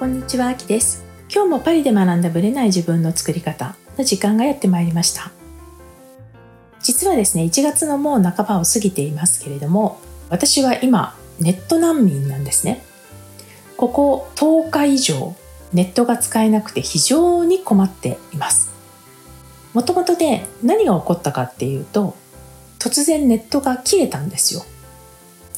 こんにちは、あきです。今日もパリで学んだブレない自分の作り方の時間がやってまいりました。実はですね、1月のもう半ばを過ぎていますけれども、私は今、ネット難民なんですね。ここ10日以上、ネットが使えなくて非常に困っています。もともとで何が起こったかっていうと、突然ネットが切れたんですよ。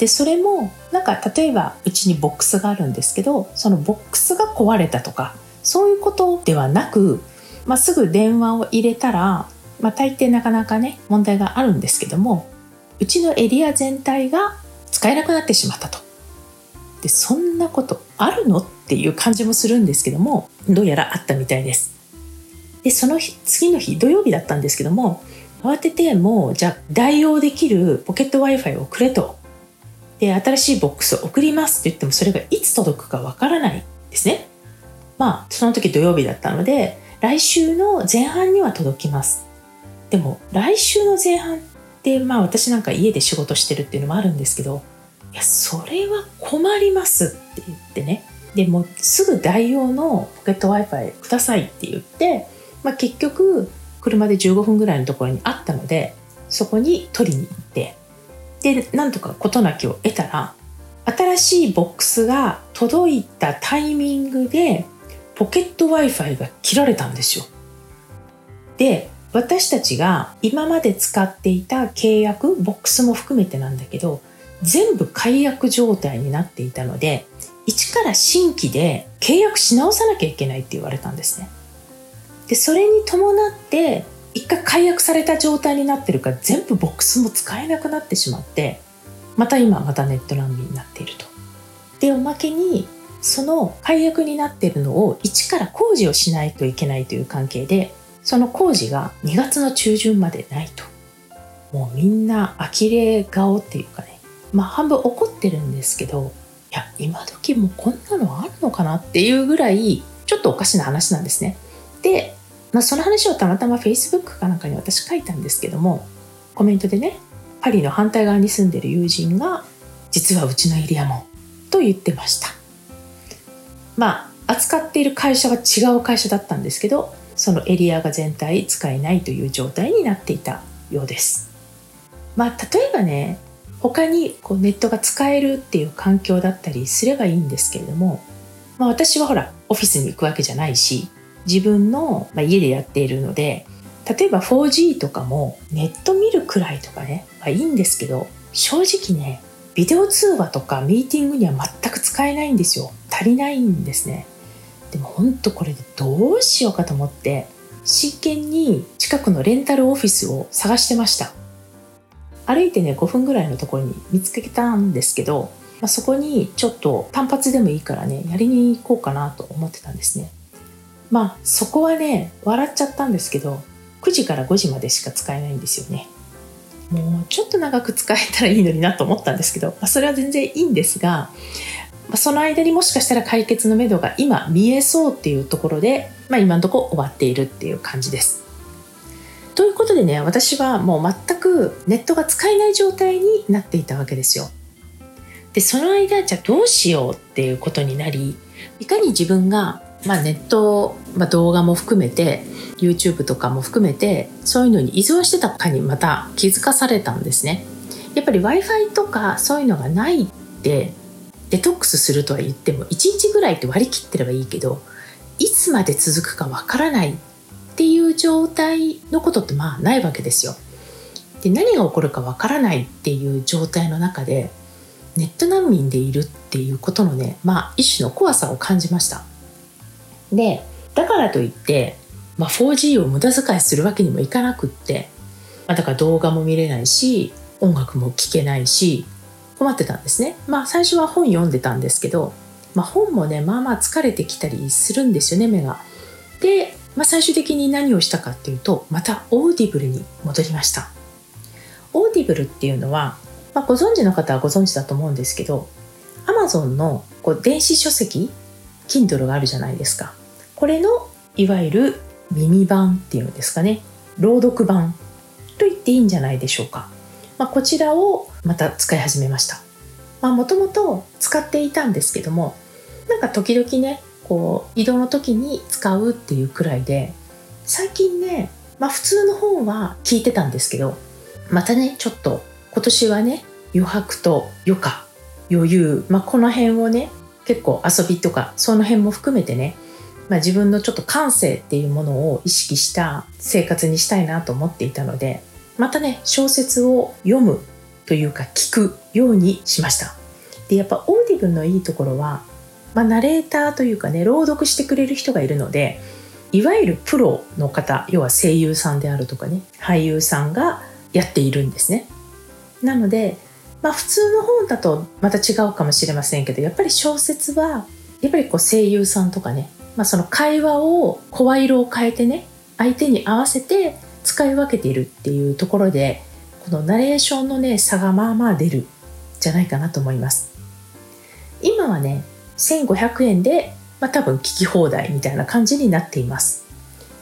でそれもなんか例えばうちにボックスがあるんですけどそのボックスが壊れたとかそういうことではなく、まあ、すぐ電話を入れたら、まあ、大抵なかなかね問題があるんですけどもうちのエリア全体が使えなくなってしまったと。でそんなことあるのっていう感じもするんですけどもどうやらあったみたいです。でその日次の日土曜日だったんですけども慌ててもうじゃあ代用できるポケット w i f i をくれとで新しいボックスを送りますって言ってもそれがいつ届くかわからないですね。まあその時土曜日だったので来週の前半には届きます。でも来週の前半ってまあ私なんか家で仕事してるっていうのもあるんですけどいやそれは困りますって言ってね。でもすぐ代用のポケット w i f i くださいって言って、まあ、結局車で15分ぐらいのところにあったのでそこに取りに行ってでなんとか事なきを得たら新しいボックスが届いたタイミングでポケット w i f i が切られたんですよ。で私たちが今まで使っていた契約ボックスも含めてなんだけど全部解約状態になっていたので一から新規で契約し直さなきゃいけないって言われたんですね。でそれに伴って一回解約された状態になってるから全部ボックスも使えなくなってしまってまた今またネット難民になっていると。でおまけにその解約になってるのを一から工事をしないといけないという関係でその工事が2月の中旬までないと。もうみんな呆れ顔っていうかねまあ半分怒ってるんですけどいや今時もうこんなのあるのかなっていうぐらいちょっとおかしな話なんですね。でまあ、その話をたまたま Facebook かなんかに私書いたんですけどもコメントでねパリの反対側に住んでる友人が実はうちのエリアもと言ってました。まあ扱っている会社は違う会社だったんですけどそのエリアが全体使えないという状態になっていたようです。まあ例えばね他にこうネットが使えるっていう環境だったりすればいいんですけれども、まあ、私はほらオフィスに行くわけじゃないし自分の、まあ、家でやっているので例えば 4G とかもネット見るくらいとかね、まあ、いいんですけど正直ねビデオ通話とかミーティングには全く使えないんですよ。足りないんですね。でも本当これでどうしようかと思って真剣に近くのレンタルオフィスを探してました。歩いてね5分ぐらいのところに見つけたんですけど、まあ、そこにちょっと単発でもいいからねやりに行こうかなと思ってたんですね。まあそこはね笑っちゃったんですけど9時から5時までしか使えないんですよね。もうちょっと長く使えたらいいのになと思ったんですけど、まあ、それは全然いいんですが、まあ、その間にもしかしたら解決のめどが今見えそうっていうところで、まあ、今のところ終わっているっていう感じです。ということでね私はもう全くネットが使えない状態になっていたわけですよ。でその間じゃあどうしようっていうことになりいかに自分がまあ、ネット、まあ、動画も含めて YouTube とかも含めてそういうのに依存してたかにまた気づかされたんですね。やっぱり w i f i とかそういうのがないってデトックスするとは言っても1日ぐらいって割り切ってればいいけどいつまで続くかわからないっていう状態のことってまあないわけですよ。で何が起こるかわからないっていう状態の中でネット難民でいるっていうことのねまあ一種の怖さを感じました。でだからといって、まあ、4G を無駄遣いするわけにもいかなくって、まあ、だから動画も見れないし音楽も聴けないし困ってたんですね。まあ最初は本読んでたんですけど、まあ、本もねまあまあ疲れてきたりするんですよね目が。で、まあ、最終的に何をしたかっていうとまたオーディブルに戻りました。オーディブルっていうのは、まあ、ご存知の方はご存知だと思うんですけど Amazon のこう電子書籍 Kindle があるじゃないですか。これのいわゆる耳版っていうんですかね。朗読版と言っていいんじゃないでしょうか、まあ、こちらをまた使い始めました。もともと使っていたんですけどもなんか時々ねこう移動の時に使うっていうくらいで最近ね、まあ、普通の本は聞いてたんですけどまたねちょっと今年はね余白と余暇余裕、まあ、この辺をね結構遊びとかその辺も含めてね、まあ、自分のちょっと感性っていうものを意識した生活にしたいなと思っていたのでまたね小説を読むというか聞くようにしました。でやっぱオーディブルのいいところは、まあ、ナレーターというかね朗読してくれる人がいるのでいわゆるプロの方要は声優さんであるとかね俳優さんがやっているんですね。なのでまあ普通の本だとまた違うかもしれませんけどやっぱり小説はやっぱりこう声優さんとかね、まあ、その会話を声色を変えてね相手に合わせて使い分けているっていうところでこのナレーションのね差がまあまあ出るじゃないかなと思います。今はね1500円で、まあ、多分聞き放題みたいな感じになっています。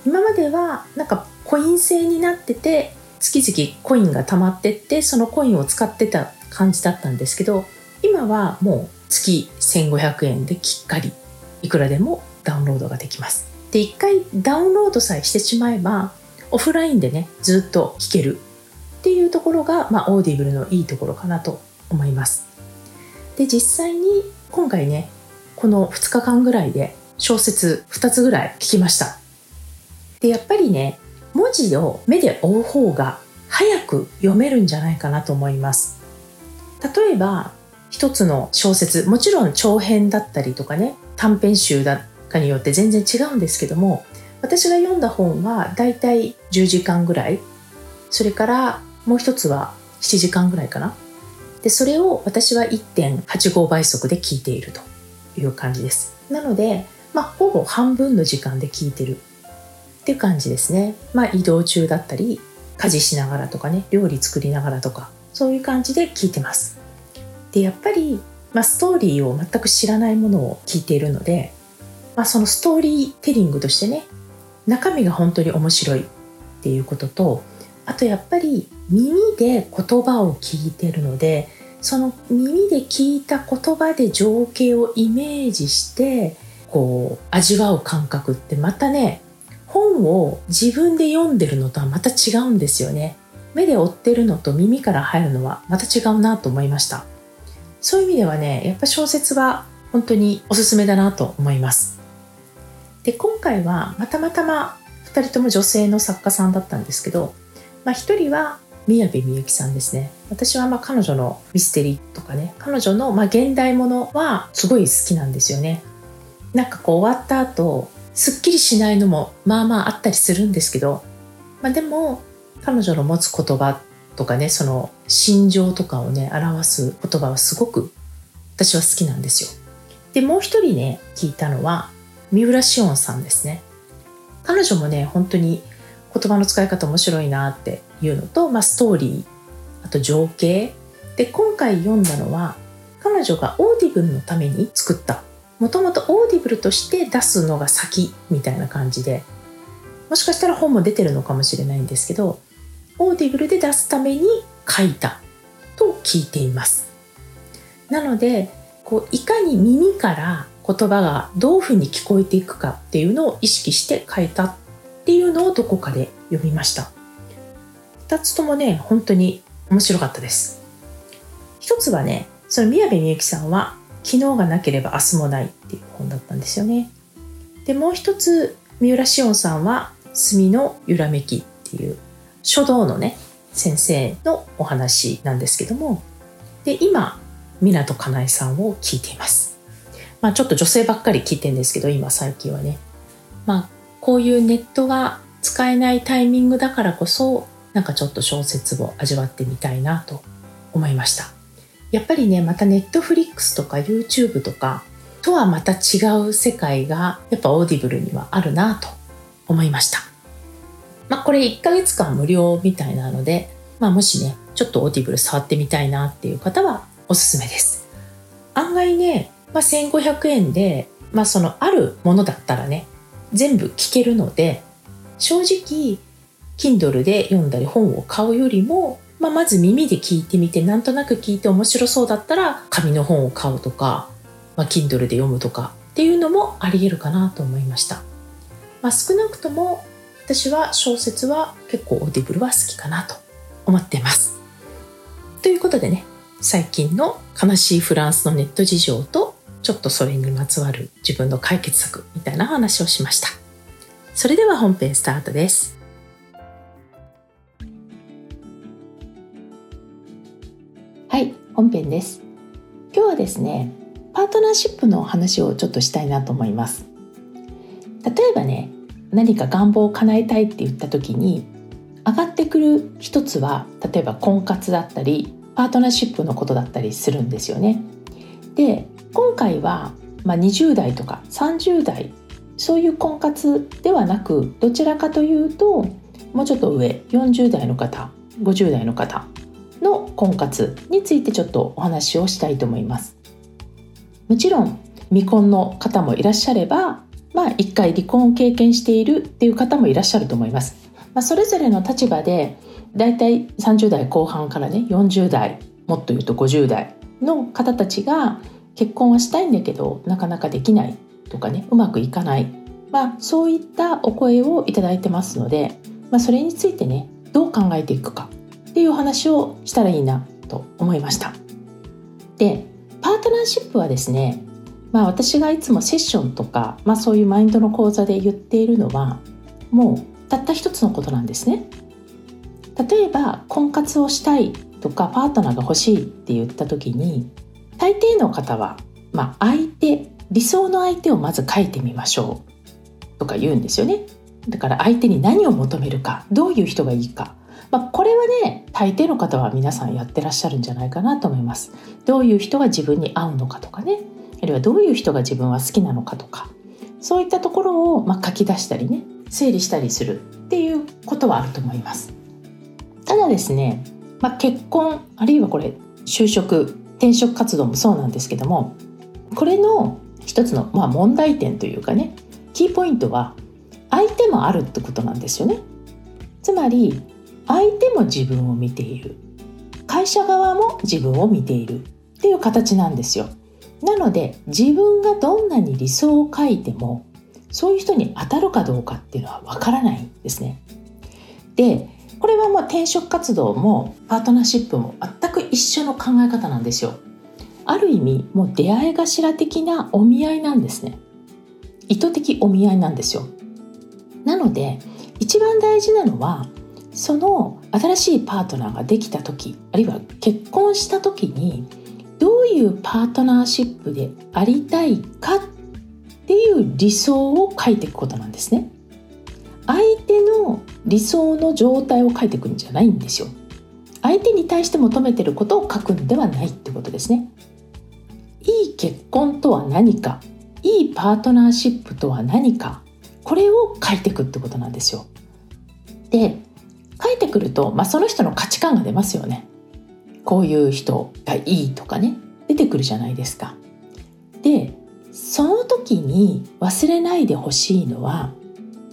今まではなんかコイン制になってて月々コインが貯まってってそのコインを使ってた感じだったんですけど今はもう月1500円できっかりいくらでもダウンロードができます。で一回ダウンロードさえしてしまえばオフラインでねずっと聞けるっていうところが、まあ、オーディブルのいいところかなと思います。で実際に今回ねこの2日間ぐらいで小説2つぐらい聞きました。でやっぱりね文字を目で追う方が早く読めるんじゃないかなと思います。例えば一つの小説もちろん長編だったりとかね短編集だかによって全然違うんですけども私が読んだ本はだいたい10時間ぐらい。それからもう一つは7時間ぐらいかな。でそれを私は1.85倍速で聞いているという感じです。なのでまあほぼ半分の時間で聞いてる。っていう感じですね。まあ移動中だったり家事しながらとかね料理作りながらとかそういう感じで聞いてます。でやっぱり、まあ、ストーリーを全く知らないものを聞いているので、まあ、そのストーリーテリングとしてね中身が本当に面白いっていうこととあとやっぱり耳で言葉を聞いてるのでその耳で聞いた言葉で情景をイメージしてこう味わう感覚ってまたね本を自分で読んでるのとはまた違うんですよね。目で追ってるのと耳から入るのはまた違うなと思いました。そういう意味ではねやっぱ小説は本当におすすめだなと思います。で今回はまたまたま2人とも女性の作家さんだったんですけど、まあ、1人は宮部みゆきさんですね。私はまあ彼女のミステリーとかね彼女のまあ現代ものはすごい好きなんですよね。なんかこう終わった後すっきりしないのもまあまああったりするんですけど、まあ、でも彼女の持つ言葉とかねその心情とかをね表す言葉はすごく私は好きなんですよ。でもう一人ね聞いたのは三浦しをんさんですね。彼女もね本当に言葉の使い方面白いなっていうのと、まあ、ストーリーあと情景。で今回読んだのは彼女がオーディブルのために作った。もともとオーディブルとして出すのが先みたいな感じでもしかしたら本も出てるのかもしれないんですけどオーディブルで出すために書いたと聞いています。なのでこういかに耳から言葉がどういうふうに聞こえていくかっていうのを意識して書いたっていうのをどこかで読みました。2つともね本当に面白かったです。一つはねその宮部みゆきさんは昨日がなければ明日もないっていう本だったんですよね。でもう一つ三浦紫音さんは墨の揺らめきっていう書道のね先生のお話なんですけども。で今湊かなえさんを聞いています。まあちょっと女性ばっかり聞いてんですけど今最近はね。まあこういうネットが使えないタイミングだからこそなんかちょっと小説を味わってみたいなと思いました。やっぱりねまたネットフリックスとか YouTube とかとはまた違う世界がやっぱオーディブルにはあるなと思いました。まあこれ1ヶ月間無料みたいなので、まあ、もしねちょっとオーディブル触ってみたいなっていう方はおすすめです。案外ね、まあ、1500円で、まあ、そのあるものだったらね全部聞けるので正直 Kindle で読んだり本を買うよりも、まあ、まず耳で聞いてみてなんとなく聞いて面白そうだったら紙の本を買うとか、まあ、Kindle で読むとかっていうのもあり得るかなと思いました、まあ、少なくとも私は小説は結構オーディブルは好きかなと思っています。ということでね最近の悲しいフランスのネット事情とちょっとそれにまつわる自分の解決策みたいな話をしました。それでは本編スタートです。はい本編です。今日はですねパートナーシップの話をちょっとしたいなと思います。例えばね何か願望を叶えたいって言った時に上がってくる一つは例えば婚活だったりパートナーシップのことだったりするんですよね。で今回は、まあ、20代とか30代そういう婚活ではなくどちらかというともうちょっと上40代の方50代の方の婚活についてちょっとお話をしたいと思います。もちろん未婚の方もいらっしゃればまあ一回離婚を経験しているっていう方もいらっしゃると思います。まあ、それぞれの立場でだいたい30代後半からね40代もっと言うと50代の方たちが結婚はしたいんだけどなかなかできないとかねうまくいかない、まあ、そういったお声をいただいてますので、まあ、それについてねどう考えていくかっていう話をしたらいいなと思いました。でパートナーシップはですねまあ私がいつもセッションとか、まあ、そういうマインドの講座で言っているのはもうたった一つのことなんですね。例えば婚活をしたいとかパートナーが欲しいって言った時に大抵の方は、まあ、相手理想の相手をまず書いてみましょうとか言うんですよね。だから相手に何を求めるかどういう人がいいか、まあ、これはね大抵の方は皆さんやってらっしゃるんじゃないかなと思います。どういう人が自分に合うのかとかねあるいはどういう人が自分は好きなのかとかそういったところをま書き出したりね整理したりするっていうことはあると思います。ただですね、まあ、結婚あるいはこれ就職転職活動もそうなんですけどもこれの一つのまあ問題点というかねキーポイントは相手もあるってことなんですよね。つまり相手も自分を見ている会社側も自分を見ているっていう形なんですよ。なので自分がどんなに理想を書いてもそういう人に当たるかどうかっていうのはわからないんですね。でこれはもう転職活動もパートナーシップも全く一緒の考え方なんですよ。ある意味もう出会い頭的なお見合いなんですね。意図的お見合いなんですよ。なので一番大事なのはその新しいパートナーができた時あるいは結婚した時にどういうパートナーシップでありたいかっていう理想を書いていくことなんですね。相手の理想の状態を書いていくんじゃないんですよ。相手に対して求めてることを書くんではないってことですね。いい結婚とは何か、いいパートナーシップとは何か、これを書いていくってことなんですよ。で、書いてくると、まあ、その人の価値観が出ますよね。こういう人がいいとかね、出てくるじゃないですか。で、その時に忘れないでほしいのは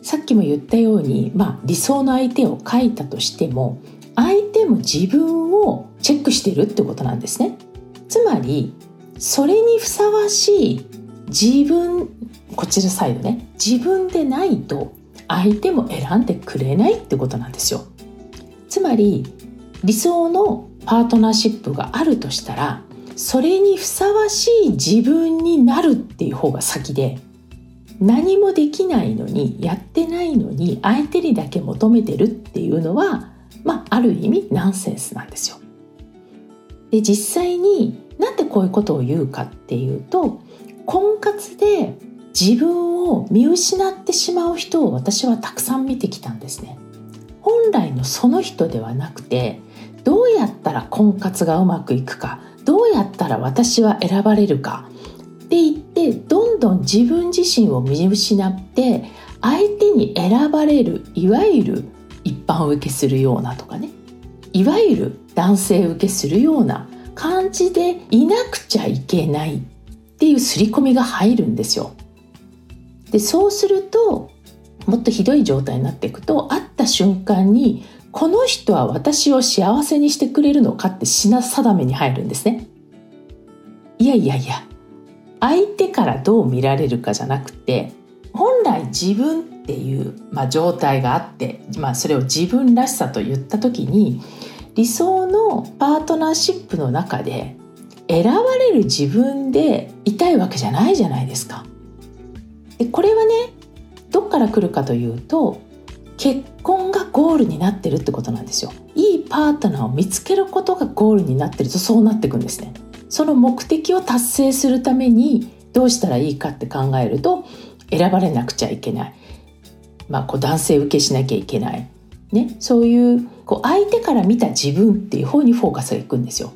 さっきも言ったように、まあ、理想の相手を書いたとしても相手も自分をチェックしてるってことなんですね。つまりそれにふさわしい自分こちらサイドね自分でないと相手も選んでくれないってことなんですよ。つまり理想のパートナーシップがあるとしたらそれにふさわしい自分になるっていう方が先で何もできないのにやってないのに相手にだけ求めてるっていうのはまあある意味ナンセンスなんですよ。で実際になんでこういうことを言うかっていうと婚活で自分を見失ってしまう人を私はたくさん見てきたんですね。本来のその人ではなくてどうやったら婚活がうまくいくかどうやったら私は選ばれるかって言ってどんどん自分自身を見失って相手に選ばれるいわゆる一般受けするようなとかねいわゆる男性受けするような感じでいなくちゃいけないっていう刷り込みが入るんですよ。でそうするともっとひどい状態になっていくと会った瞬間にこの人は私を幸せにしてくれるのかって品定めに入るんですね。いやいやいや、相手からどう見られるかじゃなくて本来自分っていう、まあ、状態があって、まあ、それを自分らしさと言った時に理想のパートナーシップの中で選ばれる自分でいたいわけじゃないじゃないですか。でこれはねどっから来るかというと結婚がゴールになってるってことなんですよ。いいパートナーを見つけることがゴールになってるとそうなっていくんですね。その目的を達成するためにどうしたらいいかって考えると選ばれなくちゃいけない、まあ、こう男性受けしなきゃいけない、ね、そういうこう相手から見た自分っていう方にフォーカスがいくんですよ。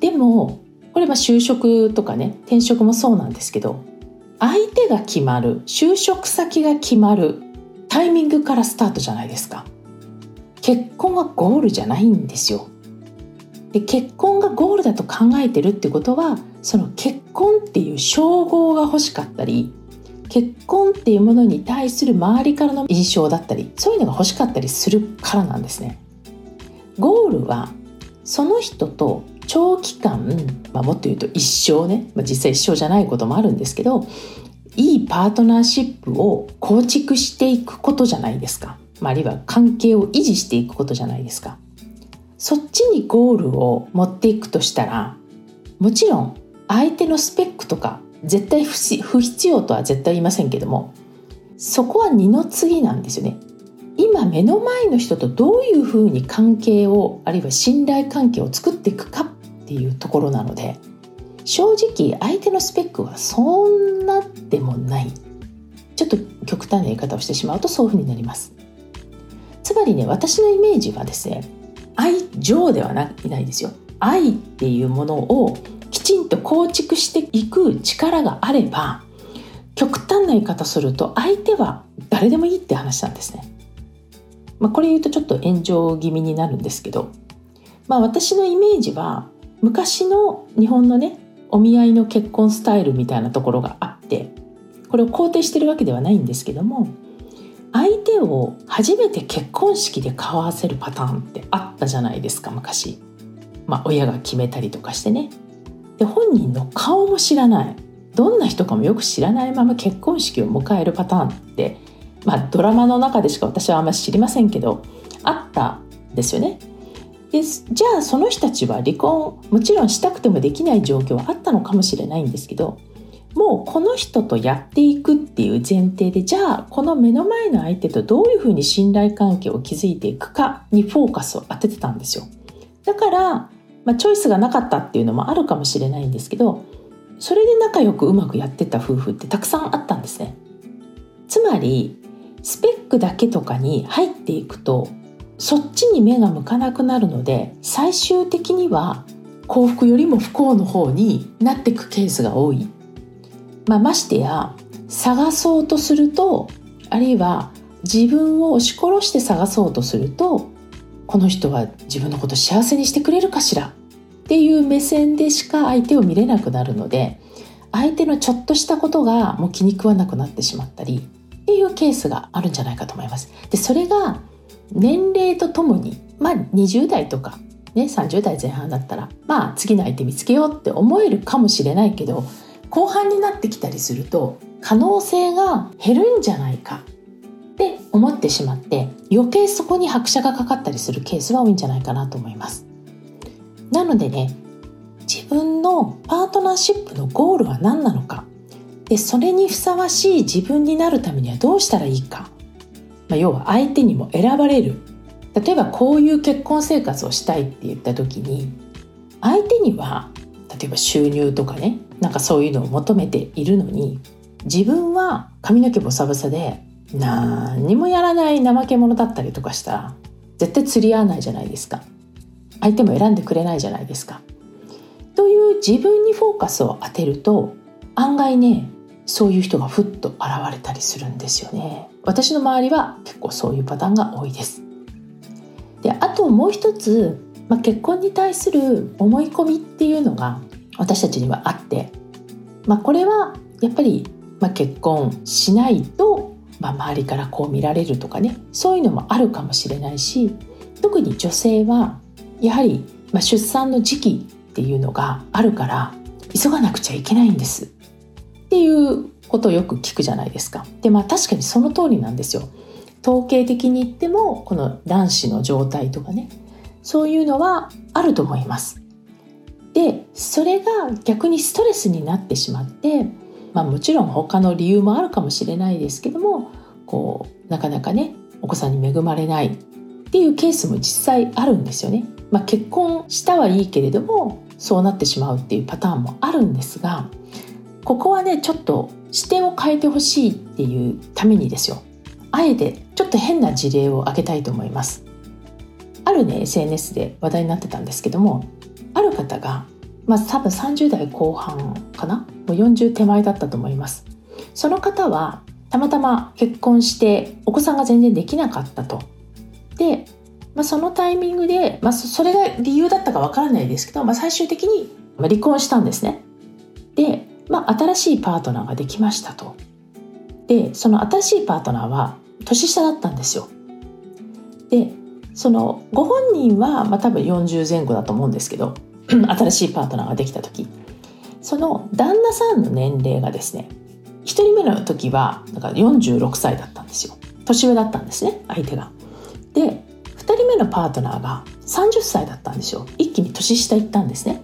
でもこれは就職とかね転職もそうなんですけど相手が決まる就職先が決まるタイミングからスタートじゃないですか結婚はゴールじゃないんですよで結婚がゴールだと考えてるってことはその結婚っていう称号が欲しかったり結婚っていうものに対する周りからの印象だったりそういうのが欲しかったりするからなんですね。ゴールはその人と長期間、まあ、もっと言うと一生ね、まあ、実際一生じゃないこともあるんですけどいいパートナーシップを構築していくことじゃないですか、まあ、あるいは関係を維持していくことじゃないですか。そっちにゴールを持っていくとしたらもちろん相手のスペックとか絶対不必要とは絶対言いませんけどもそこは二の次なんですよね今目の前の人とどういうふうに関係をあるいは信頼関係を作っていくかっていうところなので正直相手のスペックはそんなでもない。ちょっと極端な言い方をしてしまうとそういうふうになります。つまりね私のイメージはですね愛情ではないないですよ。愛っていうものをきちんと構築していく力があれば極端な言い方すると相手は誰でもいいって話なんですね。まあ、これ言うとちょっと炎上気味になるんですけど、まあ、私のイメージは昔の日本のねお見合いの結婚スタイルみたいなところがあってこれを肯定してるわけではないんですけども相手を初めて結婚式で顔合わせるパターンってあったじゃないですか昔。まあ、親が決めたりとかしてねで本人の顔も知らないどんな人かもよく知らないまま結婚式を迎えるパターンって、まあ、ドラマの中でしか私はあんまり知りませんけどあったんですよね。でじゃあその人たちは離婚もちろんしたくてもできない状況はあったのかもしれないんですけどもうこの人とやっていくっていう前提でじゃあこの目の前の相手とどういうふうに信頼関係を築いていくかにフォーカスを当ててたんですよ。だからまあ、チョイスがなかったっていうのもあるかもしれないんですけどそれで仲良くうまくやってた夫婦ってたくさんあったんですね。つまりスペックだけとかに入っていくとそっちに目が向かなくなるので最終的には幸福よりも不幸の方になっていくケースが多い、まあ、ましてや探そうとするとあるいは自分を押し殺して探そうとするとこの人は自分のこと幸せにしてくれるかしら？っていう目線でしか相手を見れなくなるので相手のちょっとしたことがもう気に食わなくなってしまったりっていうケースがあるんじゃないかと思います。でそれが年齢とともにまあ20代とかね30代前半だったらまあ次の相手見つけようって思えるかもしれないけど後半になってきたりすると可能性が減るんじゃないかって思ってしまって余計そこに拍車がかかったりするケースは多いんじゃないかなと思います。なのでね自分のパートナーシップのゴールは何なのかでそれにふさわしい自分になるためにはどうしたらいいか、まあ、要は相手にも選ばれる例えばこういう結婚生活をしたいって言った時に相手には例えば収入とかねなんかそういうのを求めているのに自分は髪の毛ボサボサで何にもやらない怠け者だったりとかしたら絶対釣り合わないじゃないですか相手も選んでくれないじゃないですか。という自分にフォーカスを当てると案外ねそういう人がふっと現れたりするんですよね。私の周りは結構そういうパターンが多いです。であともう一つ、まあ、結婚に対する思い込みっていうのが私たちにはあって、まあ、これはやっぱり、まあ、結婚しないと、まあ、周りからこう見られるとかねそういうのもあるかもしれないし特に女性はやはり、まあ、出産の時期っていうのがあるから急がなくちゃいけないんですっていうことをよく聞くじゃないですか。でまあ確かにその通りなんですよ。統計的に言ってもこの卵子の状態とかねそういうのはあると思います。でそれが逆にストレスになってしまって、まあ、もちろん他の理由もあるかもしれないですけどもこうなかなかねお子さんに恵まれないっていうケースも実際あるんですよね。まあ、結婚したはいいけれどもそうなってしまうっていうパターンもあるんですがここはねちょっと視点を変えてほしいっていうためにですよ。あえてちょっと変な事例を挙げたいと思います。あるね SNS で話題になってたんですけどもある方がまあ多分30代後半かな？もう40手前だったと思います。その方はたまたま結婚してお子さんが全然できなかったと。で、まあ、そのタイミングで、まあ、それが理由だったかわからないですけど、まあ、最終的に離婚したんですね。で、まあ、新しいパートナーができましたと。でその新しいパートナーは年下だったんですよ。でそのご本人は、まあ、多分40前後だと思うんですけど 新しいパートナーができた時。その旦那さんの年齢がですね1人目の時はだから46歳だったんですよ。年上だったんですね相手が。で2人目のパートナーが30歳だったんですよ。一気に年下行ったんですね。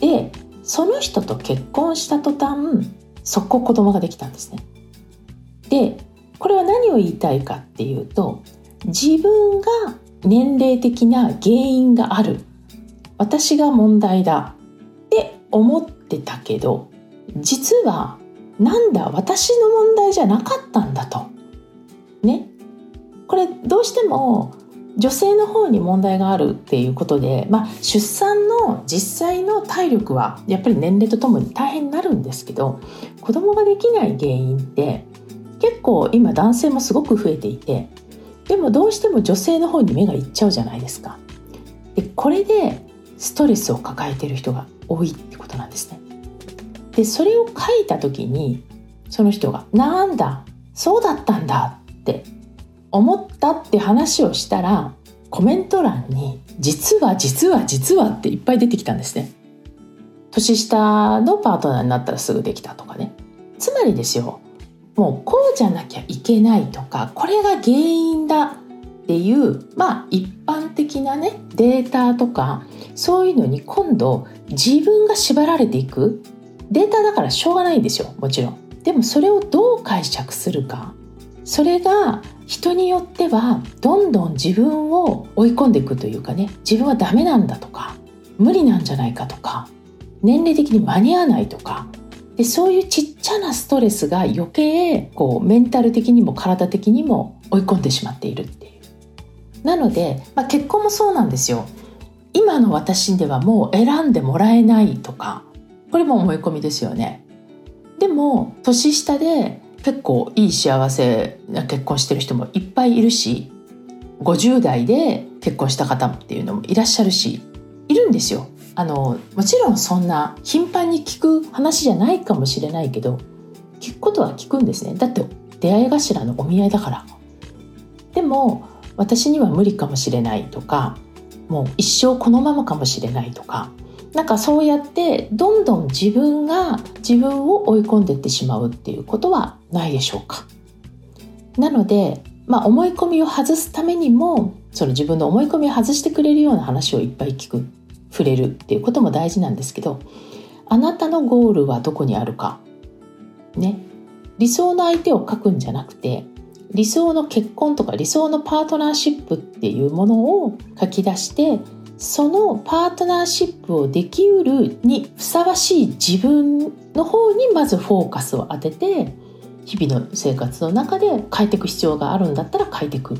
でその人と結婚した途端速攻子供ができたんですね。でこれは何を言いたいかっていうと自分が年齢的な原因がある。私が問題だ。って思ってたけど実はなんだ私の問題じゃなかったんだと。ね。これどうしても女性の方に問題があるっていうことで、まあ、出産の実際の体力はやっぱり年齢とともに大変になるんですけど子供ができない原因って結構今男性もすごく増えていてでもどうしても女性の方に目がいっちゃうじゃないですか。でこれでストレスを抱えてる人が多いってことなんですね。でそれを書いた時にその人が「なんだそうだったんだ」って思ったって話をしたらコメント欄に「実は実は実は」っていっぱい出てきたんですね。年下のパートナーになったらすぐできたとかね。つまりですよもうこうじゃなきゃいけないとかこれが原因だっていうまあ一般的なねデータとかそういうのに今度自分が縛られていくデータだからしょうがないんですよもちろん。でもそれをどう解釈するかそれが人によってはどんどん自分を追い込んでいくというかね自分はダメなんだとか無理なんじゃないかとか年齢的に間に合わないとかでそういうちっちゃなストレスが余計こうメンタル的にも体的にも追い込んでしまっているっていう。なので、まあ、結婚もそうなんですよ。今の私ではもう選んでもらえないとかこれも思い込みですよね。でも年下で結構いい幸せな結婚してる人もいっぱいいるし50代で結婚した方っていうのもいらっしゃるしいるんですよ。あのもちろんそんな頻繁に聞く話じゃないかもしれないけど聞くことは聞くんですねだって出会い頭のお見合いだからでも私には無理かもしれないとかもう一生このままかもしれないとかなんかそうやってどんどん自分が自分を追い込んでいってしまうっていうことはないでしょうか。なので、まあ、思い込みを外すためにもその自分の思い込みを外してくれるような話をいっぱい聞く触れるっていうことも大事なんですけどあなたのゴールはどこにあるか。ね。理想の相手を書くんじゃなくて理想の結婚とか理想のパートナーシップっていうものを書き出してそのパートナーシップをできうるにふさわしい自分の方にまずフォーカスを当てて日々の生活の中で変えていく必要があるんだったら変えていく。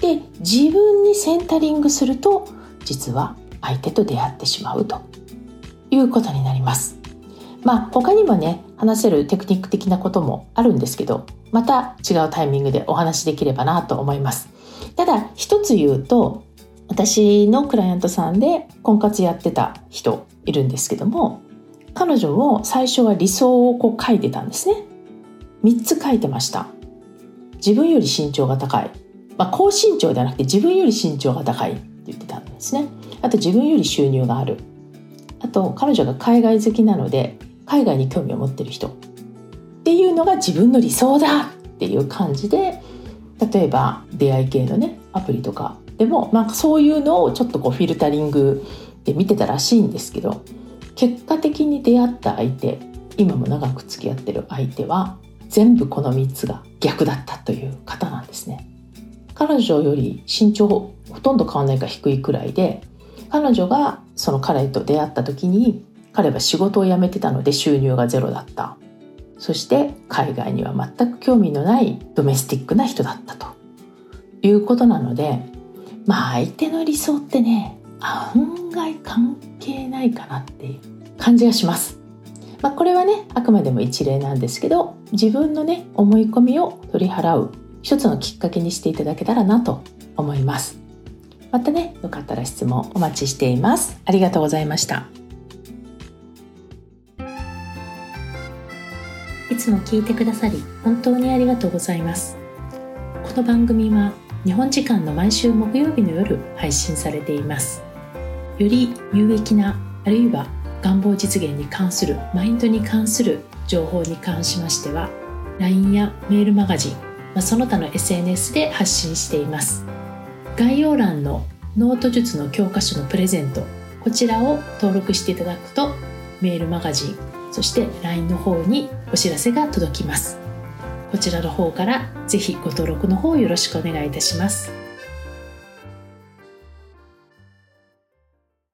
で自分にセンタリングすると実は相手と出会ってしまうということになります。まあ他にもね話せるテクニック的なこともあるんですけどまた違うタイミングでお話しできればなと思います。ただ一つ言うと私のクライアントさんで婚活やってた人いるんですけども彼女も最初は理想をこう書いてたんですね3つ書いてました。自分より身長が高い、まあ、高身長ではなくて自分より身長が高いって言ってたんですね。あと自分より収入がある。あと彼女が海外好きなので海外に興味を持ってる人。っていうのが自分の理想だ。っていう感じで例えば出会い系のねアプリとかでも、まあ、そういうのをちょっとこうフィルタリングで見てたらしいんですけど結果的に出会った相手今も長く付き合ってる相手は全部この3つが逆だったという方なんですね。彼女より身長ほとんど変わんないか低いくらいで彼女がその彼と出会った時に彼は仕事を辞めてたので収入がゼロだった。そして海外には全く興味のないドメスティックな人だったと。いうことなのでまあ相手の理想ってね案外関係ないかなっていう感じがします。まあ、これはねあくまでも一例なんですけど自分のね思い込みを取り払う一つのきっかけにしていただけたらなと思います。またねよかったら質問お待ちしています。ありがとうございました。いつも聞いてくださり本当にありがとうございます。この番組は日本時間の毎週木曜日の夜配信されています。より有益なあるいは願望実現に関するマインドに関する情報に関しましては LINE やメールマガジン、まあ、その他の SNS で発信しています。概要欄のノート術の教科書のプレゼントこちらを登録していただくとメールマガジンそして LINE の方にお知らせが届きます。こちらの方からぜひご登録の方よろしくお願いいたします。